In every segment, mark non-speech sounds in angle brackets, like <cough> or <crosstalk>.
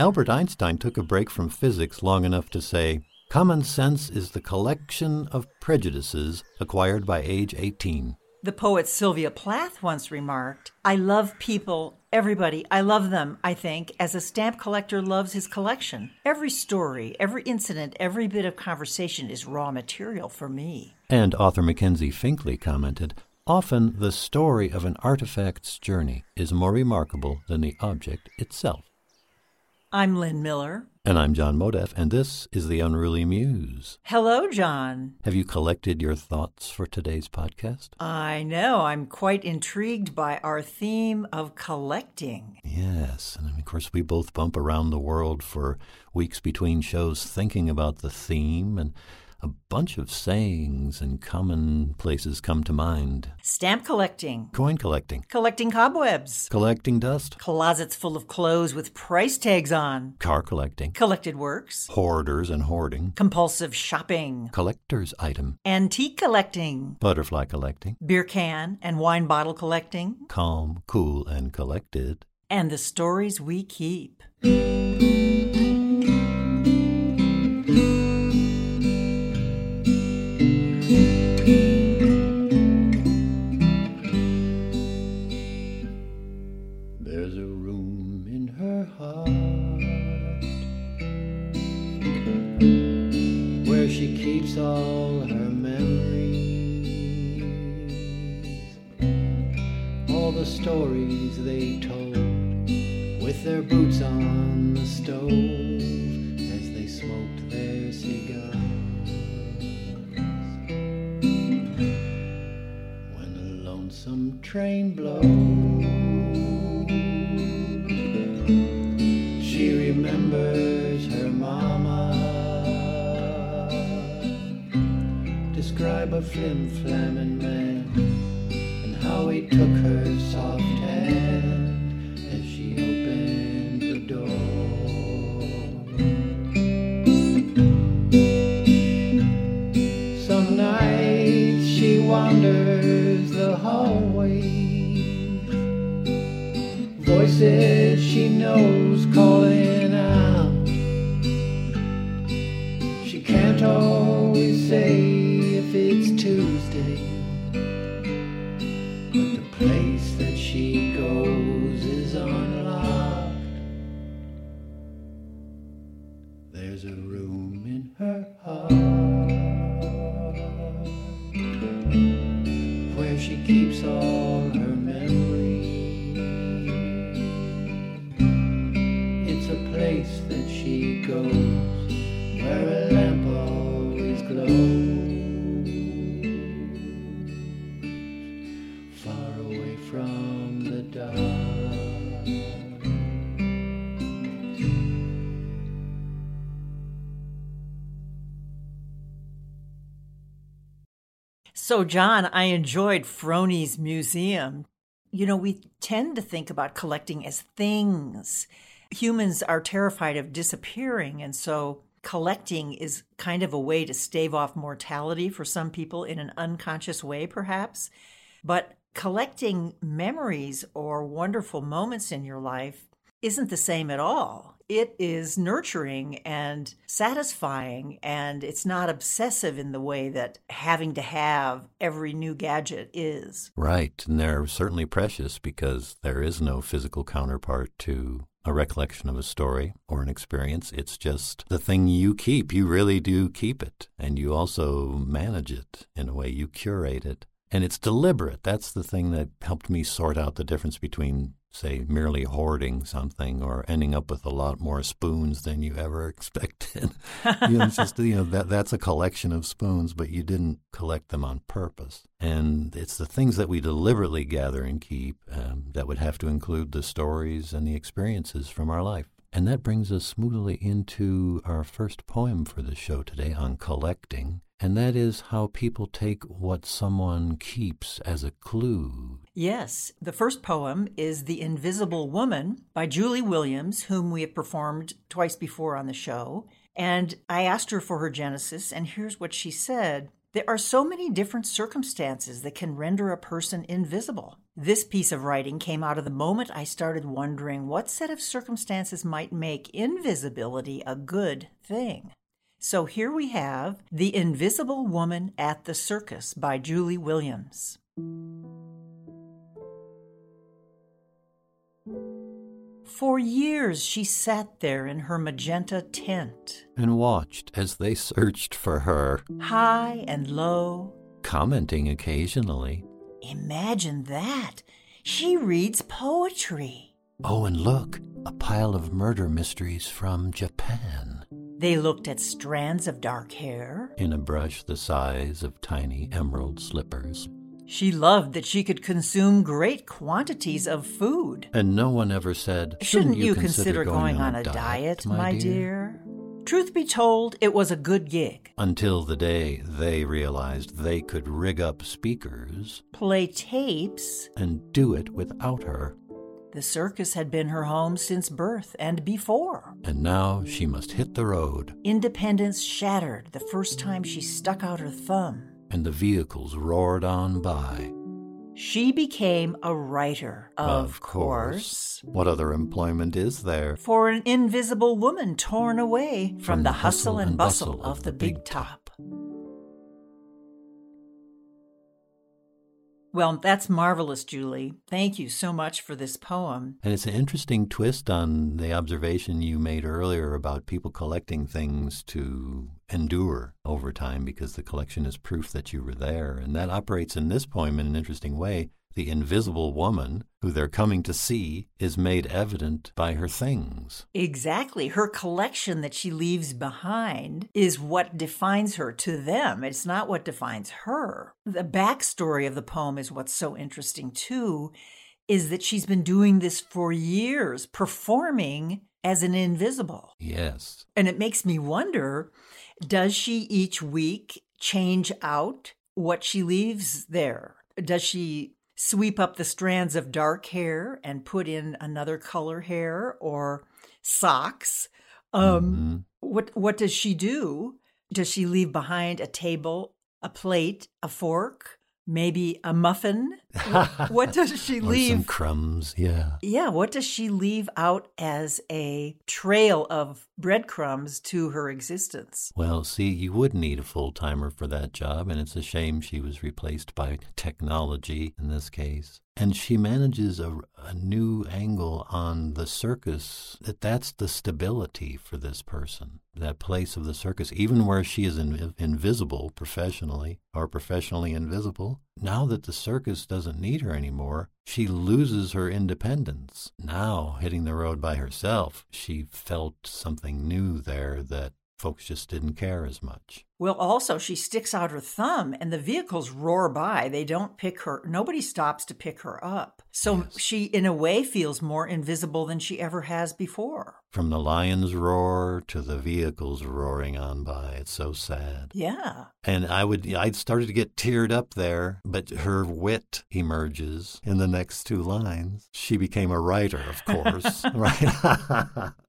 Albert Einstein took a break from physics long enough to say, Common sense is the collection of prejudices acquired by age 18. The poet Sylvia Plath once remarked, I love people, everybody. I love them, I think, as a stamp collector loves his collection. Every story, every incident, every bit of conversation is raw material for me. And author Mackenzie Finklea commented, Often the story of an artifact's journey is more remarkable than the object itself. I'm Lynn Miller. And I'm John Modaff, and this is The Unruly Muse. Hello, John. Have you collected your thoughts for today's podcast? I know. I'm quite intrigued by our theme of collecting. Yes, and of course, we both bump around the world for weeks between shows thinking about the theme and a bunch of sayings and commonplaces come to mind. Stamp collecting, Coin collecting, collecting cobwebs, collecting dust, closets full of clothes with price tags on, car collecting, collected works, hoarders and hoarding, compulsive shopping, collector's item, antique collecting, butterfly collecting, beer can and wine bottle collecting, calm, cool, and collected, and the stories we keep. Lonesome train blows. She remembers her mama. Describe a flim flamming man and how he took her soft voices goes where a lamp always glows, far away from the dark. So, John, I enjoyed Froney's museum. You know, we tend to think about collecting as things. Humans are terrified of disappearing, and so collecting is kind of a way to stave off mortality for some people in an unconscious way, perhaps. But collecting memories or wonderful moments in your life isn't the same at all. It is nurturing and satisfying, and it's not obsessive in the way that having to have every new gadget is. Right, and they're certainly precious because there is no physical counterpart to a recollection of a story or an experience. It's just the thing you keep. You really do keep it, and you also manage it in a way, you curate it. And it's deliberate. That's the thing that helped me sort out the difference between, say, merely hoarding something or ending up with a lot more spoons than you ever <laughs> expected. <laughs> you know, just, you know, that, that's a collection of spoons, but you didn't collect them on purpose. And it's the things that we deliberately gather and keep um, that would have to include the stories and the experiences from our life. And that brings us smoothly into our first poem for the show today on collecting. And that is how people take what someone keeps as a clue. Yes, the first poem is The Invisible Woman by Julie Williams, whom we have performed twice before on the show. And I asked her for her genesis, and here's what she said There are so many different circumstances that can render a person invisible. This piece of writing came out of the moment I started wondering what set of circumstances might make invisibility a good thing. So here we have The Invisible Woman at the Circus by Julie Williams. For years she sat there in her magenta tent, and watched as they searched for her, high and low, commenting occasionally. Imagine that! She reads poetry. Oh, and look, a pile of murder mysteries from Japan. They looked at strands of dark hair in a brush the size of tiny emerald slippers. She loved that she could consume great quantities of food. And no one ever said, Shouldn't, Shouldn't you consider, consider going, on a diet, my, my dear? Truth be told, it was a good gig. Until the day they realized they could rig up speakers, Play tapes. and do it without her. The circus had been her home since birth and before. And now she must hit the road, Independence shattered the first time she stuck out her thumb. and the vehicles roared on by. She became a writer, of, course. What other employment is there? for an invisible woman torn away from, the hustle and bustle of the big top. Well, that's marvelous, Julie. Thank you so much for this poem. And it's an interesting twist on the observation you made earlier about people collecting things to endure over time because the collection is proof that you were there. And that operates in this poem in an interesting way. The invisible woman who they're coming to see is made evident by her things. Exactly. Her collection that she leaves behind is what defines her to them. It's not what defines her. The backstory of the poem is what's so interesting, too, is that she's been doing this for years, performing as an invisible. Yes. And it makes me wonder does she each week change out what she leaves there? Does she sweep up the strands of dark hair and put in another color hair or socks? Um, Mhm. What what does she do? Does she leave behind a table, a plate, a fork, maybe a muffin? What, what does she <laughs> Or some leave? crumbs. Yeah. Yeah, what does she leave out as a trail of breadcrumbs to her existence? Well, see, you would need a full timer for that job, and it's a shame she was replaced by technology in this case. And she manages a, a new angle on the circus that that's the stability for this person, that place of the circus, even where she is in, invisible professionally or professionally invisible. Now that the circus doesn't need her anymore, she loses her independence. Now, hitting the road by herself, she felt something new there that folks just didn't care as much. Well, also, she sticks out her thumb and the vehicles roar by. They don't pick her, nobody stops to pick her up. So Yes. she, in a way, feels more invisible than she ever has before. From the lion's roar to the vehicles roaring on by, it's so sad. Yeah. And I would, I'd started to get teared up there, but her wit emerges in the next two lines. She became a writer, of course, <laughs> right? <laughs>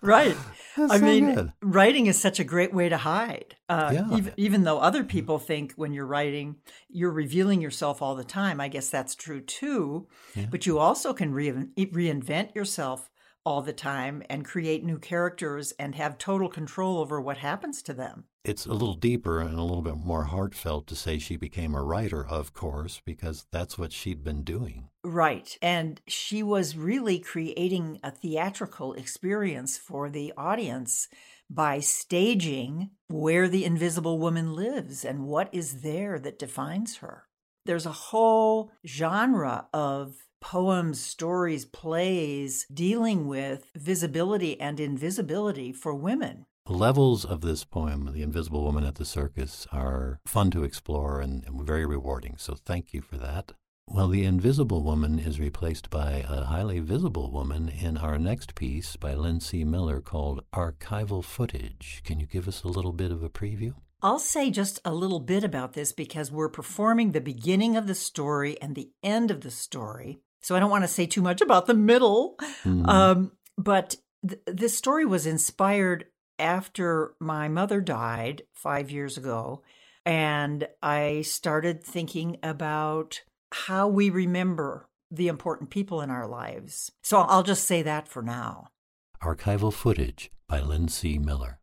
Right. That's I so mean, good. writing is such a great way to hide. Uh, Yeah. even, even though other people think when you're writing, you're revealing yourself all the time. I guess that's true too. Yeah. But you also can re- reinvent yourself all the time and create new characters and have total control over what happens to them. It's a little deeper and a little bit more heartfelt to say she became a writer, of course, because that's what she'd been doing. Right. And she was really creating a theatrical experience for the audience by staging where the invisible woman lives and what is there that defines her. There's a whole genre of poems, stories, plays dealing with visibility and invisibility for women. Levels of this poem, The Invisible Woman at the Circus, are fun to explore and and very rewarding. So thank you for that. Well, the invisible woman is replaced by a highly visible woman in our next piece by Lynn C. Miller called Archival Footage. Can you give us a little bit of a preview? I'll say just a little bit about this because we're performing the beginning of the story and the end of the story. So I don't want to say too much about the middle. Mhm. Um, but th- this story was inspired after my mother died five years ago. and I started thinking about how we remember the important people in our lives. So I'll just say that for now. Archival footage by Lynn C. Miller.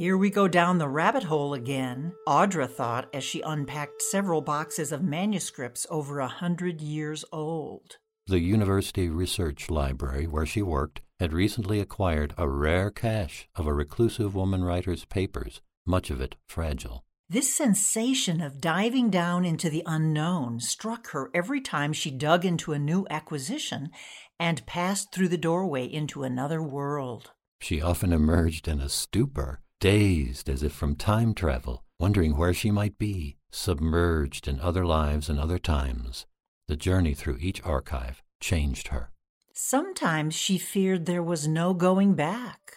Here we go down the rabbit hole again, Audra thought as she unpacked several boxes of manuscripts over a hundred years old. The University Research Library, where she worked, had recently acquired a rare cache of a reclusive woman writer's papers, much of it fragile. This sensation of diving down into the unknown struck her every time she dug into a new acquisition and passed through the doorway into another world. She often emerged in a stupor dazed as if from time travel, wondering where she might be, submerged in other lives and other times. The journey through each archive changed her. Sometimes she feared there was no going back.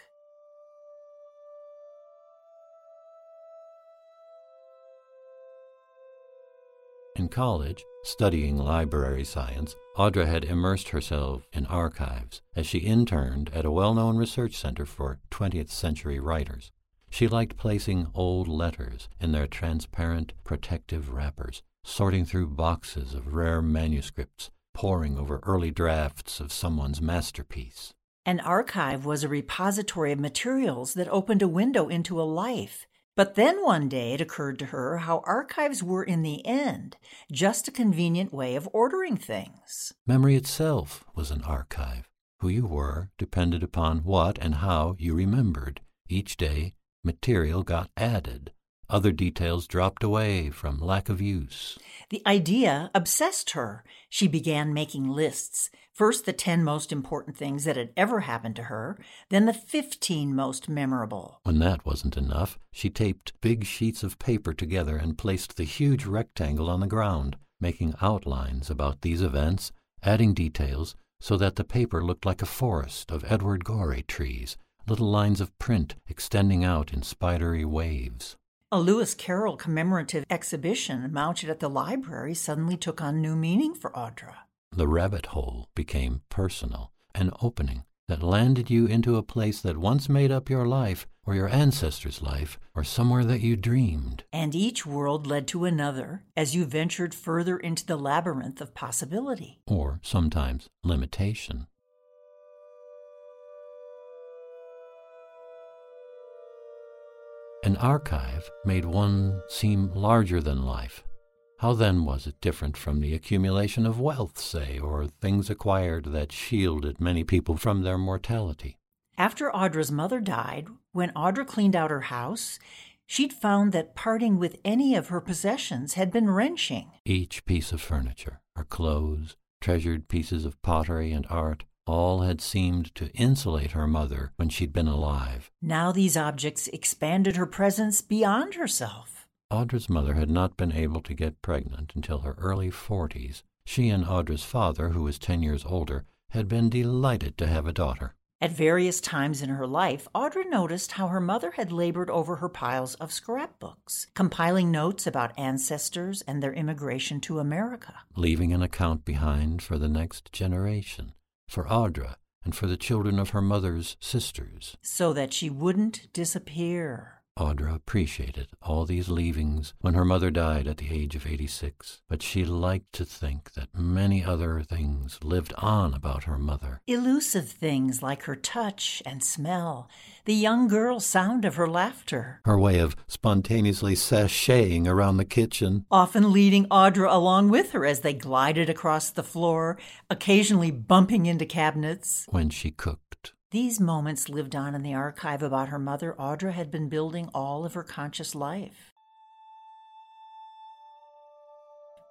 In college, studying library science, Audra had immersed herself in archives as she interned at a well known research center for 20th century writers. She liked placing old letters in their transparent, protective wrappers, sorting through boxes of rare manuscripts, poring over early drafts of someone's masterpiece. An archive was a repository of materials that opened a window into a life. But then one day it occurred to her how archives were, in the end, just a convenient way of ordering things. Memory itself was an archive. Who you were depended upon what and how you remembered. Each day material got added. Other details dropped away from lack of use. The idea obsessed her. She began making lists. First, the 10 most important things that had ever happened to her, then the 15 most memorable. When that wasn't enough, she taped big sheets of paper together and placed the huge rectangle on the ground, making outlines about these events, adding details so that the paper looked like a forest of Edward Gorey trees little lines of print extending out in spidery waves. A Lewis Carroll commemorative exhibition mounted at the library suddenly took on new meaning for Audra. The rabbit hole became personal, an opening that landed you into a place that once made up your life, or your ancestors' life, or somewhere that you dreamed. And each world led to another as you ventured further into the labyrinth of possibility. Or sometimes limitation. An archive made one seem larger than life. How then was it different from the accumulation of wealth, say, or things acquired that shielded many people from their mortality? After Audra's mother died, when Audra cleaned out her house, she'd found that parting with any of her possessions had been wrenching. Each piece of furniture, her clothes, treasured pieces of pottery and art, all had seemed to insulate her mother when she'd been alive. Now these objects expanded her presence beyond herself. Audra's mother had not been able to get pregnant until her early forties. She and Audra's father, who was ten years older, had been delighted to have a daughter. At various times in her life, Audra noticed how her mother had labored over her piles of scrapbooks, compiling notes about ancestors and their immigration to America, leaving an account behind for the next generation for Audra, and for the children of her mother's sisters. So that she wouldn't disappear. Audra appreciated all these leavings when her mother died at the age of 86, but she liked to think that many other things lived on about her mother. Elusive things like her touch and smell, the young girl sound of her laughter, her way of spontaneously sashaying around the kitchen, often leading Audra along with her as they glided across the floor, occasionally bumping into cabinets. When she cooked, these moments lived on in the archive about her mother Audra had been building all of her conscious life.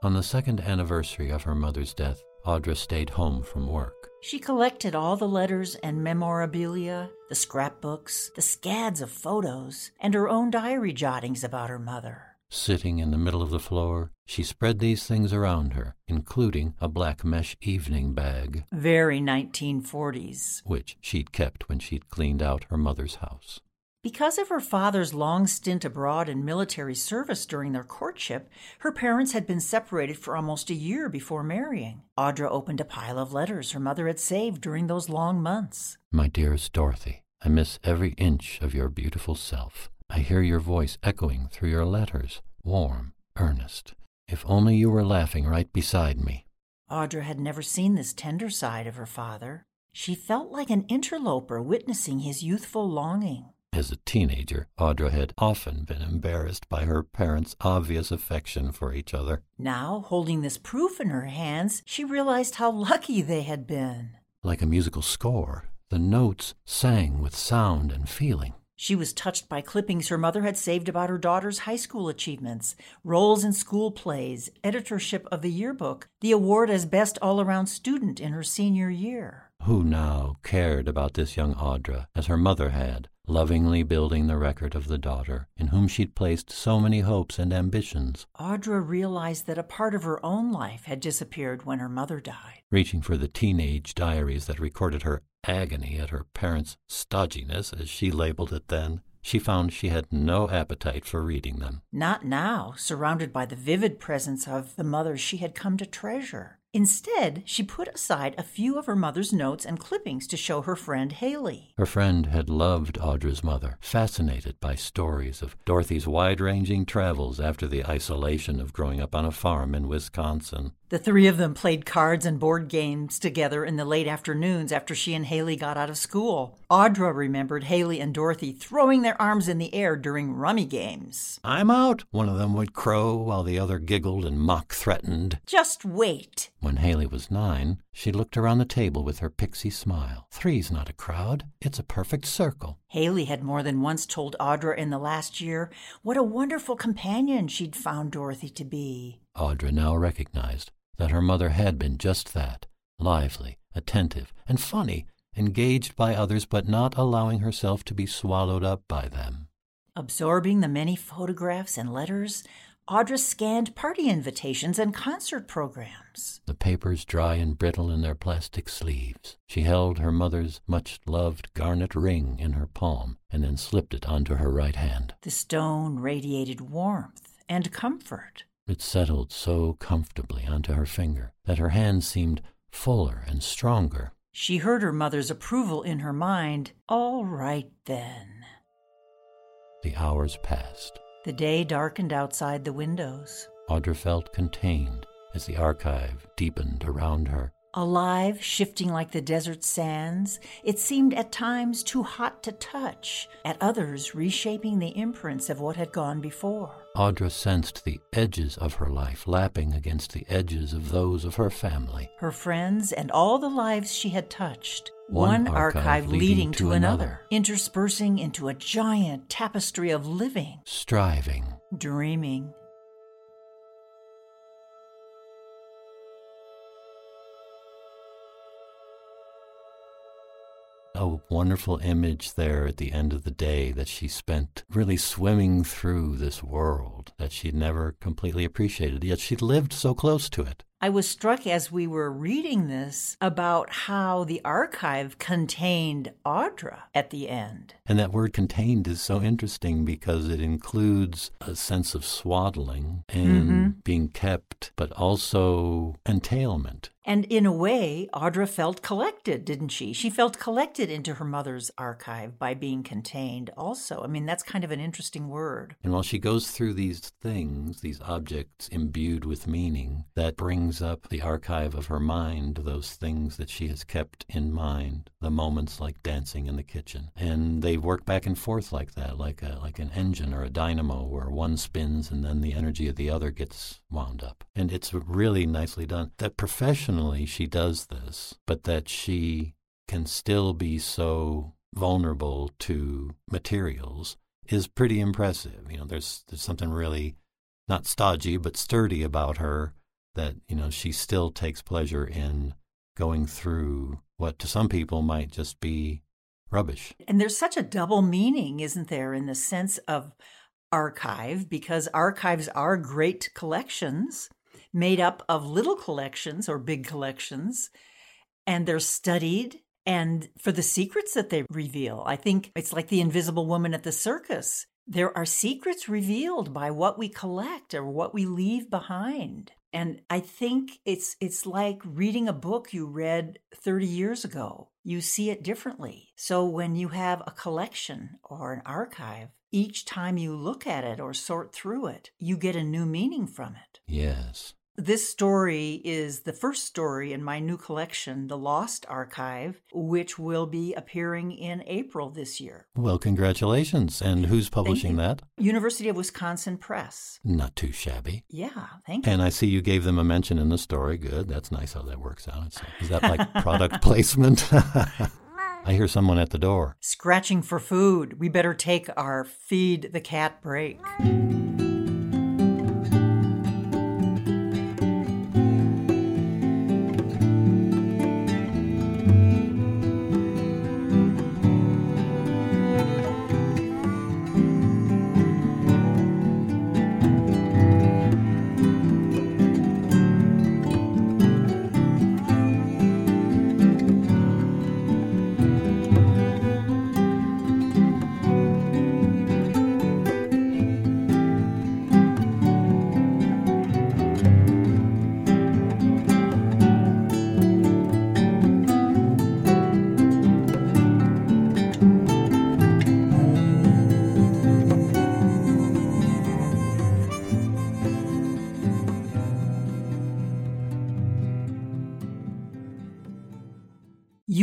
On the second anniversary of her mother's death, Audra stayed home from work. She collected all the letters and memorabilia, the scrapbooks, the scads of photos, and her own diary jottings about her mother. Sitting in the middle of the floor, she spread these things around her, including a black mesh evening bag. Very 1940s. Which she'd kept when she'd cleaned out her mother's house. Because of her father's long stint abroad in military service during their courtship, her parents had been separated for almost a year before marrying. Audra opened a pile of letters her mother had saved during those long months. My dearest Dorothy, I miss every inch of your beautiful self. I hear your voice echoing through your letters, warm, earnest. If only you were laughing right beside me. Audra had never seen this tender side of her father. She felt like an interloper witnessing his youthful longing. As a teenager, Audra had often been embarrassed by her parents' obvious affection for each other. Now, holding this proof in her hands, she realized how lucky they had been. Like a musical score, the notes sang with sound and feeling. She was touched by clippings her mother had saved about her daughter's high school achievements, roles in school plays, editorship of the yearbook, the award as best all around student in her senior year. Who now cared about this young Audra as her mother had, lovingly building the record of the daughter in whom she'd placed so many hopes and ambitions? Audra realized that a part of her own life had disappeared when her mother died. Reaching for the teenage diaries that recorded her agony at her parents' stodginess, as she labeled it then, she found she had no appetite for reading them. Not now, surrounded by the vivid presence of the mother she had come to treasure. Instead, she put aside a few of her mother's notes and clippings to show her friend Haley. Her friend had loved Audra's mother, fascinated by stories of Dorothy's wide ranging travels after the isolation of growing up on a farm in Wisconsin. The three of them played cards and board games together in the late afternoons after she and Haley got out of school. Audra remembered Haley and Dorothy throwing their arms in the air during rummy games. I'm out, one of them would crow while the other giggled and mock threatened. Just wait. When Haley was nine, she looked around the table with her pixie smile. Three's not a crowd, it's a perfect circle. Haley had more than once told Audra in the last year what a wonderful companion she'd found Dorothy to be. Audra now recognized that her mother had been just that lively, attentive, and funny, engaged by others, but not allowing herself to be swallowed up by them. Absorbing the many photographs and letters, Audra scanned party invitations and concert programs. The papers dry and brittle in their plastic sleeves. She held her mother's much loved garnet ring in her palm and then slipped it onto her right hand. The stone radiated warmth and comfort. It settled so comfortably onto her finger that her hand seemed fuller and stronger. She heard her mother's approval in her mind. All right, then. The hours passed. The day darkened outside the windows. Audra felt contained as the archive deepened around her. Alive, shifting like the desert sands, it seemed at times too hot to touch, at others reshaping the imprints of what had gone before. Audra sensed the edges of her life lapping against the edges of those of her family. Her friends and all the lives she had touched. One archive leading to another. interspersing into a giant tapestry of living, Striving, dreaming. A wonderful image there at the end of the day that she spent really swimming through this world that she'd never completely appreciated, yet she'd lived so close to it. I was struck as we were reading this about how the archive contained Audra at the end. And that word contained is so interesting because it includes a sense of swaddling and Mm-hmm. being kept, but also entailment. And in a way, Audra felt collected, didn't she? She felt collected into her mother's archive by being contained also. I mean, that's kind of an interesting word. And while she goes through these things, these objects imbued with meaning, that brings up the archive of her mind, those things that she has kept in mind, the moments like dancing in the kitchen. And they work back and forth like that, like a, like an engine or a dynamo where one spins and then the energy of the other gets wound up. And it's really nicely done. That professionally she does this, but that she can still be so vulnerable to materials is pretty impressive. You know, there's there's something really not stodgy but sturdy about her that, you know, she still takes pleasure in going through what to some people might just be rubbish. And there's such a double meaning, isn't there, in the sense of archive, because archives are great collections made up of little collections or big collections, and they're studied. And for the secrets that they reveal, I think it's like the invisible woman at the circus. There are secrets revealed by what we collect or what we leave behind. And I think it's it's like reading a book you read 30 years ago you see it differently. So when you have a collection or an archive, each time you look at it or sort through it, you get a new meaning from it. Yes. This story is the first story in my new collection, The Lost Archive, which will be appearing in April this year. Well, congratulations. And who's publishing that? University of Wisconsin Press. Not too shabby. Yeah, thank you. And I see you gave them a mention in the story. Good. That's nice how that works out. Is that like product <laughs> placement? <laughs> I hear someone at the door. Scratching for food. We better take our feed the cat break.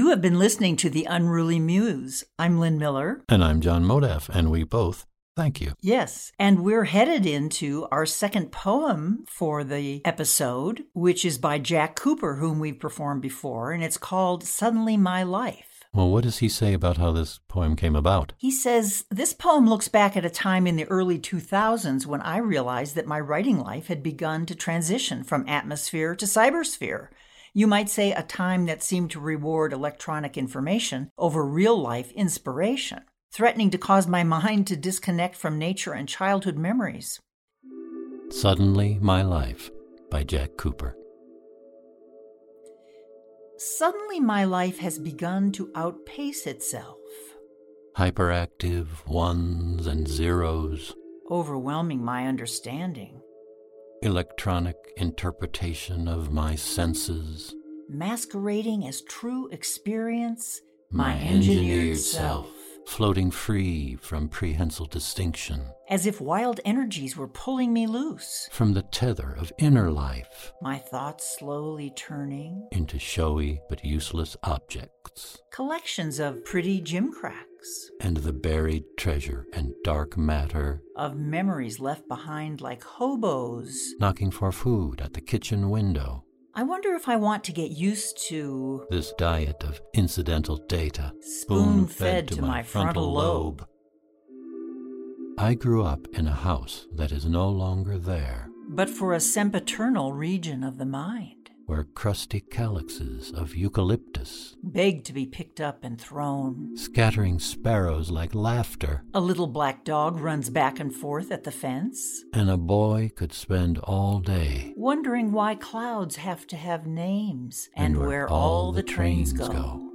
You have been listening to The Unruly Muse. I'm Lynn Miller. And I'm John Modaff, and we both thank you. Yes, and we're headed into our second poem for the episode, which is by Jack Cooper, whom we've performed before, and it's called Suddenly My Life. Well, what does he say about how this poem came about? He says, This poem looks back at a time in the early 2000s when I realized that my writing life had begun to transition from atmosphere to cybersphere. You might say a time that seemed to reward electronic information over real life inspiration, threatening to cause my mind to disconnect from nature and childhood memories. Suddenly My Life by Jack Cooper. Suddenly my life has begun to outpace itself. Hyperactive ones and zeros, overwhelming my understanding electronic interpretation of my senses, masquerading as true experience, my, my engineered, engineered self, floating free from prehensile distinction, as if wild energies were pulling me loose, from the tether of inner life, my thoughts slowly turning. Into showy but useless objects, collections of pretty gimcracks, and the buried treasure and dark matter of memories left behind like hobos, knocking for food at the kitchen window. I wonder if I want to get used to This diet of incidental data, spoon fed to my frontal lobe. I grew up in a house that is no longer there, but for a sempiternal region of the mind, where crusty calyxes of eucalyptus beg to be picked up and thrown. scattering sparrows like laughter, A little black dog runs back and forth at the fence, and a boy could spend all day wondering why clouds have to have names and, where, all the trains, go.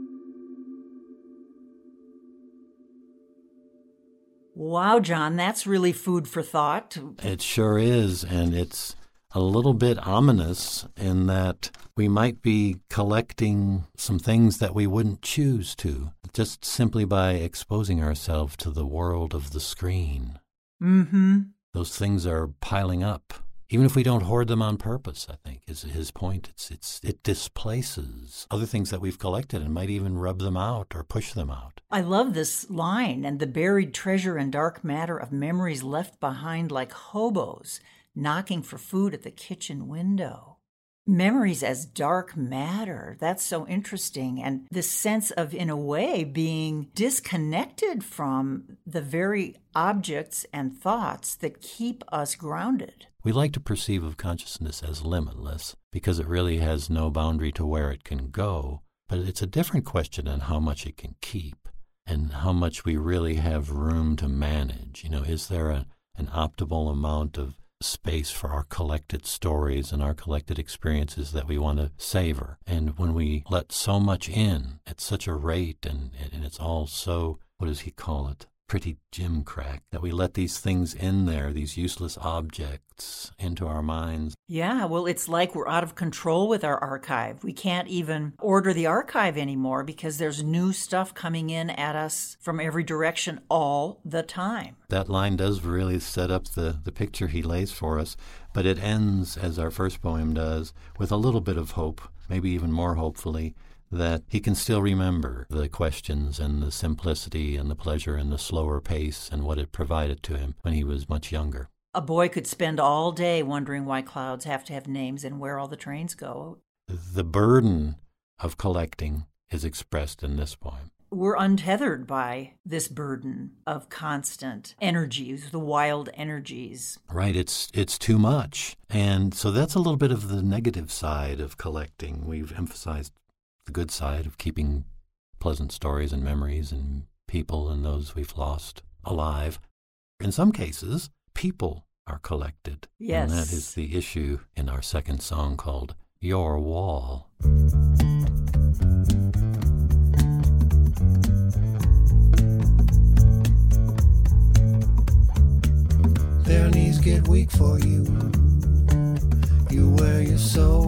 Wow, John, that's really food for thought. It sure is, and it's a little bit ominous in that we might be collecting some things that we wouldn't choose to, just simply by exposing ourselves to the world of the screen. Mm-hmm. Those things are piling up. Even if we don't hoard them on purpose, I think is his point. It's it's it displaces other things that we've collected and might even rub them out or push them out. I love this line and the buried treasure and dark matter of memories left behind like hobos knocking for food at the kitchen window. Memories as dark matter. That's so interesting. And this sense of, in a way, being disconnected from the very objects and thoughts that keep us grounded. We like to perceive of consciousness as limitless because it really has no boundary to where it can go. But it's a different question on how much it can keep and how much we really have room to manage. You know, is there a, an optimal amount of space for our collected stories and our collected experiences that we want to savor. And when we let so much in at such a rate and, and it's all so, what does he call it? Pretty gimcrack that we let these things in there, these useless objects, into our minds. Yeah, well, it's like we're out of control with our archive. We can't even order the archive anymore because there's new stuff coming in at us from every direction all the time. That line does really set up the, the picture he lays for us, but it ends, as our first poem does, with a little bit of hope, maybe even more hopefully that he can still remember the questions and the simplicity and the pleasure and the slower pace and what it provided to him when he was much younger. A boy could spend all day wondering why clouds have to have names and where all the trains go. The burden of collecting is expressed in this poem. We're untethered by this burden of constant energies, the wild energies. Right, it's it's too much. And so that's a little bit of the negative side of collecting. We've emphasized the good side of keeping pleasant stories and memories and people and those we've lost alive. In some cases, people are collected. Yes. And that is the issue in our second song called Your Wall. Their knees get weak for you. You wear your soul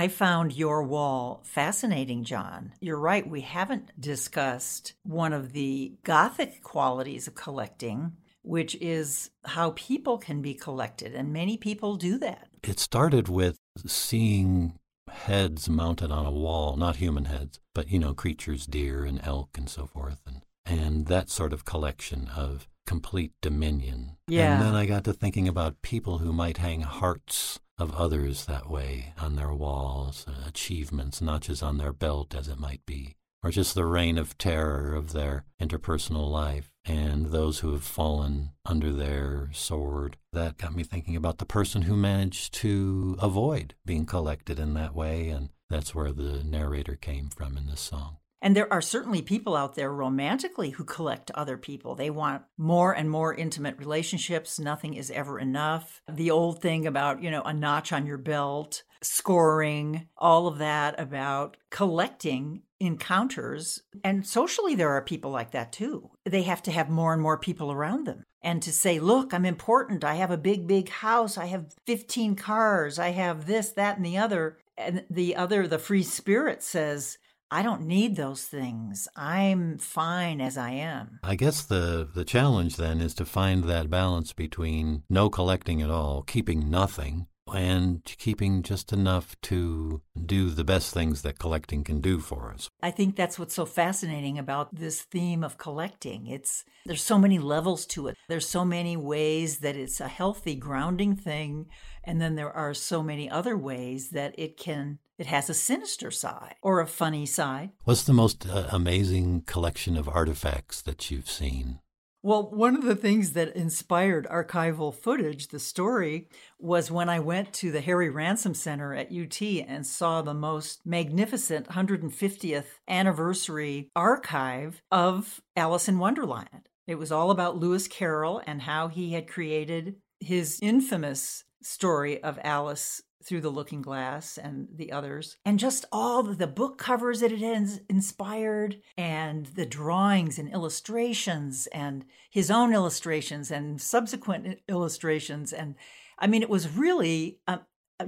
I found your wall fascinating, John. You're right, we haven't discussed one of the Gothic qualities of collecting, which is how people can be collected, and many people do that. It started with seeing heads mounted on a wall, not human heads, but, you know, creatures, deer and elk and so forth, and, and that sort of collection of complete dominion. Yeah. And then I got to thinking about people who might hang hearts of others that way on their walls, uh, achievements, notches on their belt, as it might be, or just the reign of terror of their interpersonal life and those who have fallen under their sword. That got me thinking about the person who managed to avoid being collected in that way, and that's where the narrator came from in this song. And there are certainly people out there romantically who collect other people. They want more and more intimate relationships. Nothing is ever enough. The old thing about, you know, a notch on your belt, scoring, all of that about collecting encounters. And socially, there are people like that too. They have to have more and more people around them. And to say, look, I'm important. I have a big, big house. I have 15 cars. I have this, that, and the other. And the other, the free spirit says, I don't need those things. I'm fine as I am. I guess the, the challenge then is to find that balance between no collecting at all, keeping nothing, and keeping just enough to do the best things that collecting can do for us. I think that's what's so fascinating about this theme of collecting. It's there's so many levels to it. There's so many ways that it's a healthy grounding thing and then there are so many other ways that it can it has a sinister side or a funny side. What's the most uh, amazing collection of artifacts that you've seen? Well, one of the things that inspired archival footage, the story, was when I went to the Harry Ransom Center at UT and saw the most magnificent 150th anniversary archive of Alice in Wonderland. It was all about Lewis Carroll and how he had created his infamous story of Alice through the looking glass and the others and just all the book covers that it has inspired and the drawings and illustrations and his own illustrations and subsequent illustrations and i mean it was really uh,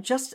just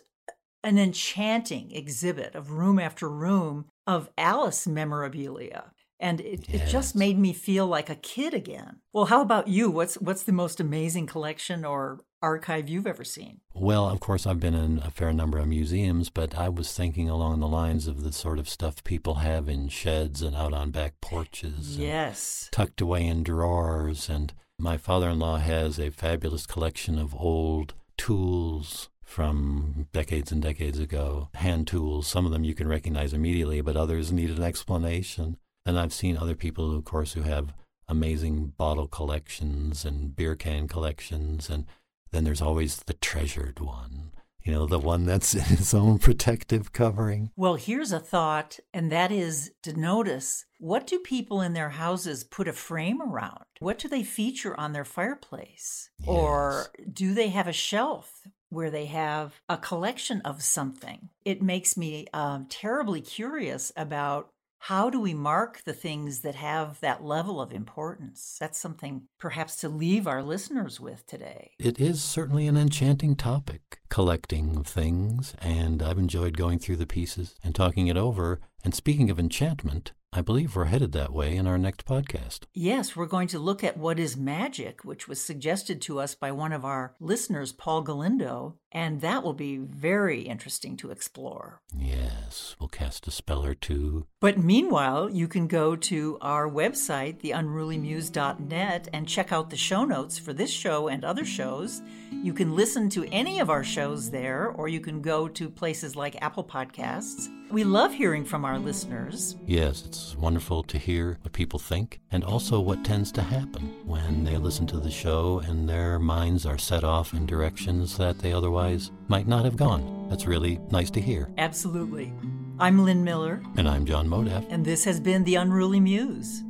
an enchanting exhibit of room after room of alice memorabilia and it, yes. it just made me feel like a kid again. Well, how about you? What's what's the most amazing collection or archive you've ever seen? Well, of course, I've been in a fair number of museums, but I was thinking along the lines of the sort of stuff people have in sheds and out on back porches. Yes. Tucked away in drawers. And my father in law has a fabulous collection of old tools from decades and decades ago. Hand tools. Some of them you can recognize immediately, but others need an explanation. And I've seen other people, of course, who have amazing bottle collections and beer can collections and then there's always the treasured one, you know, the one that's <laughs> in its own protective covering. Well, here's a thought, and that is to notice what do people in their houses put a frame around? What do they feature on their fireplace? Yes. Or do they have a shelf where they have a collection of something? It makes me um, terribly curious about how do we mark the things that have that level of importance? That's something perhaps to leave our listeners with today. It is certainly an enchanting topic, collecting things, and I've enjoyed going through the pieces and talking it over. And speaking of enchantment, I believe we're headed that way in our next podcast. Yes, we're going to look at what is magic, which was suggested to us by one of our listeners, Paul Galindo, and that will be very interesting to explore. Yes, we'll cast a spell or two. But meanwhile, you can go to our website, theunrulymuse.net, and check out the show notes for this show and other shows. You can listen to any of our shows there, or you can go to places like Apple Podcasts. We love hearing from our listeners. Yes, it's wonderful to hear what people think and also what tends to happen when they listen to the show and their minds are set off in directions that they otherwise might not have gone. That's really nice to hear. Absolutely. I'm Lynn Miller. And I'm John Modaff. And this has been The Unruly Muse.